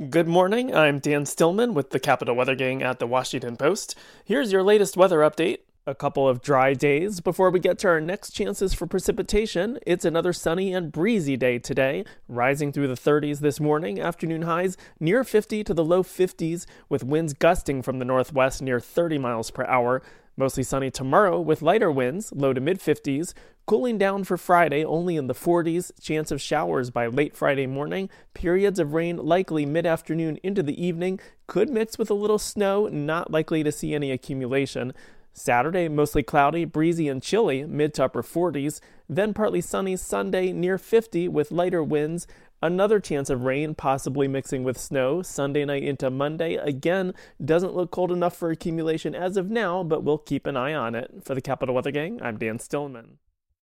Good morning. I'm Dan Stillman with the Capital Weather Gang at the Washington Post. Here's your latest weather update. A couple of dry days before we get to our next chances for precipitation. It's another sunny and breezy day today, rising through the 30s this morning. Afternoon highs near 50 to the low 50s, with winds gusting from the northwest near 30 miles per hour. Mostly sunny tomorrow with lighter winds, low to mid 50s. Cooling down for Friday, only in the 40s. Chance of showers by late Friday morning. Periods of rain likely mid afternoon into the evening. Could mix with a little snow, not likely to see any accumulation. Saturday, mostly cloudy, breezy, and chilly, mid to upper 40s. Then partly sunny Sunday, near 50 with lighter winds. Another chance of rain, possibly mixing with snow, Sunday night into Monday. Again, doesn't look cold enough for accumulation as of now, but we'll keep an eye on it. For the Capital Weather Gang, I'm Dan Stillman.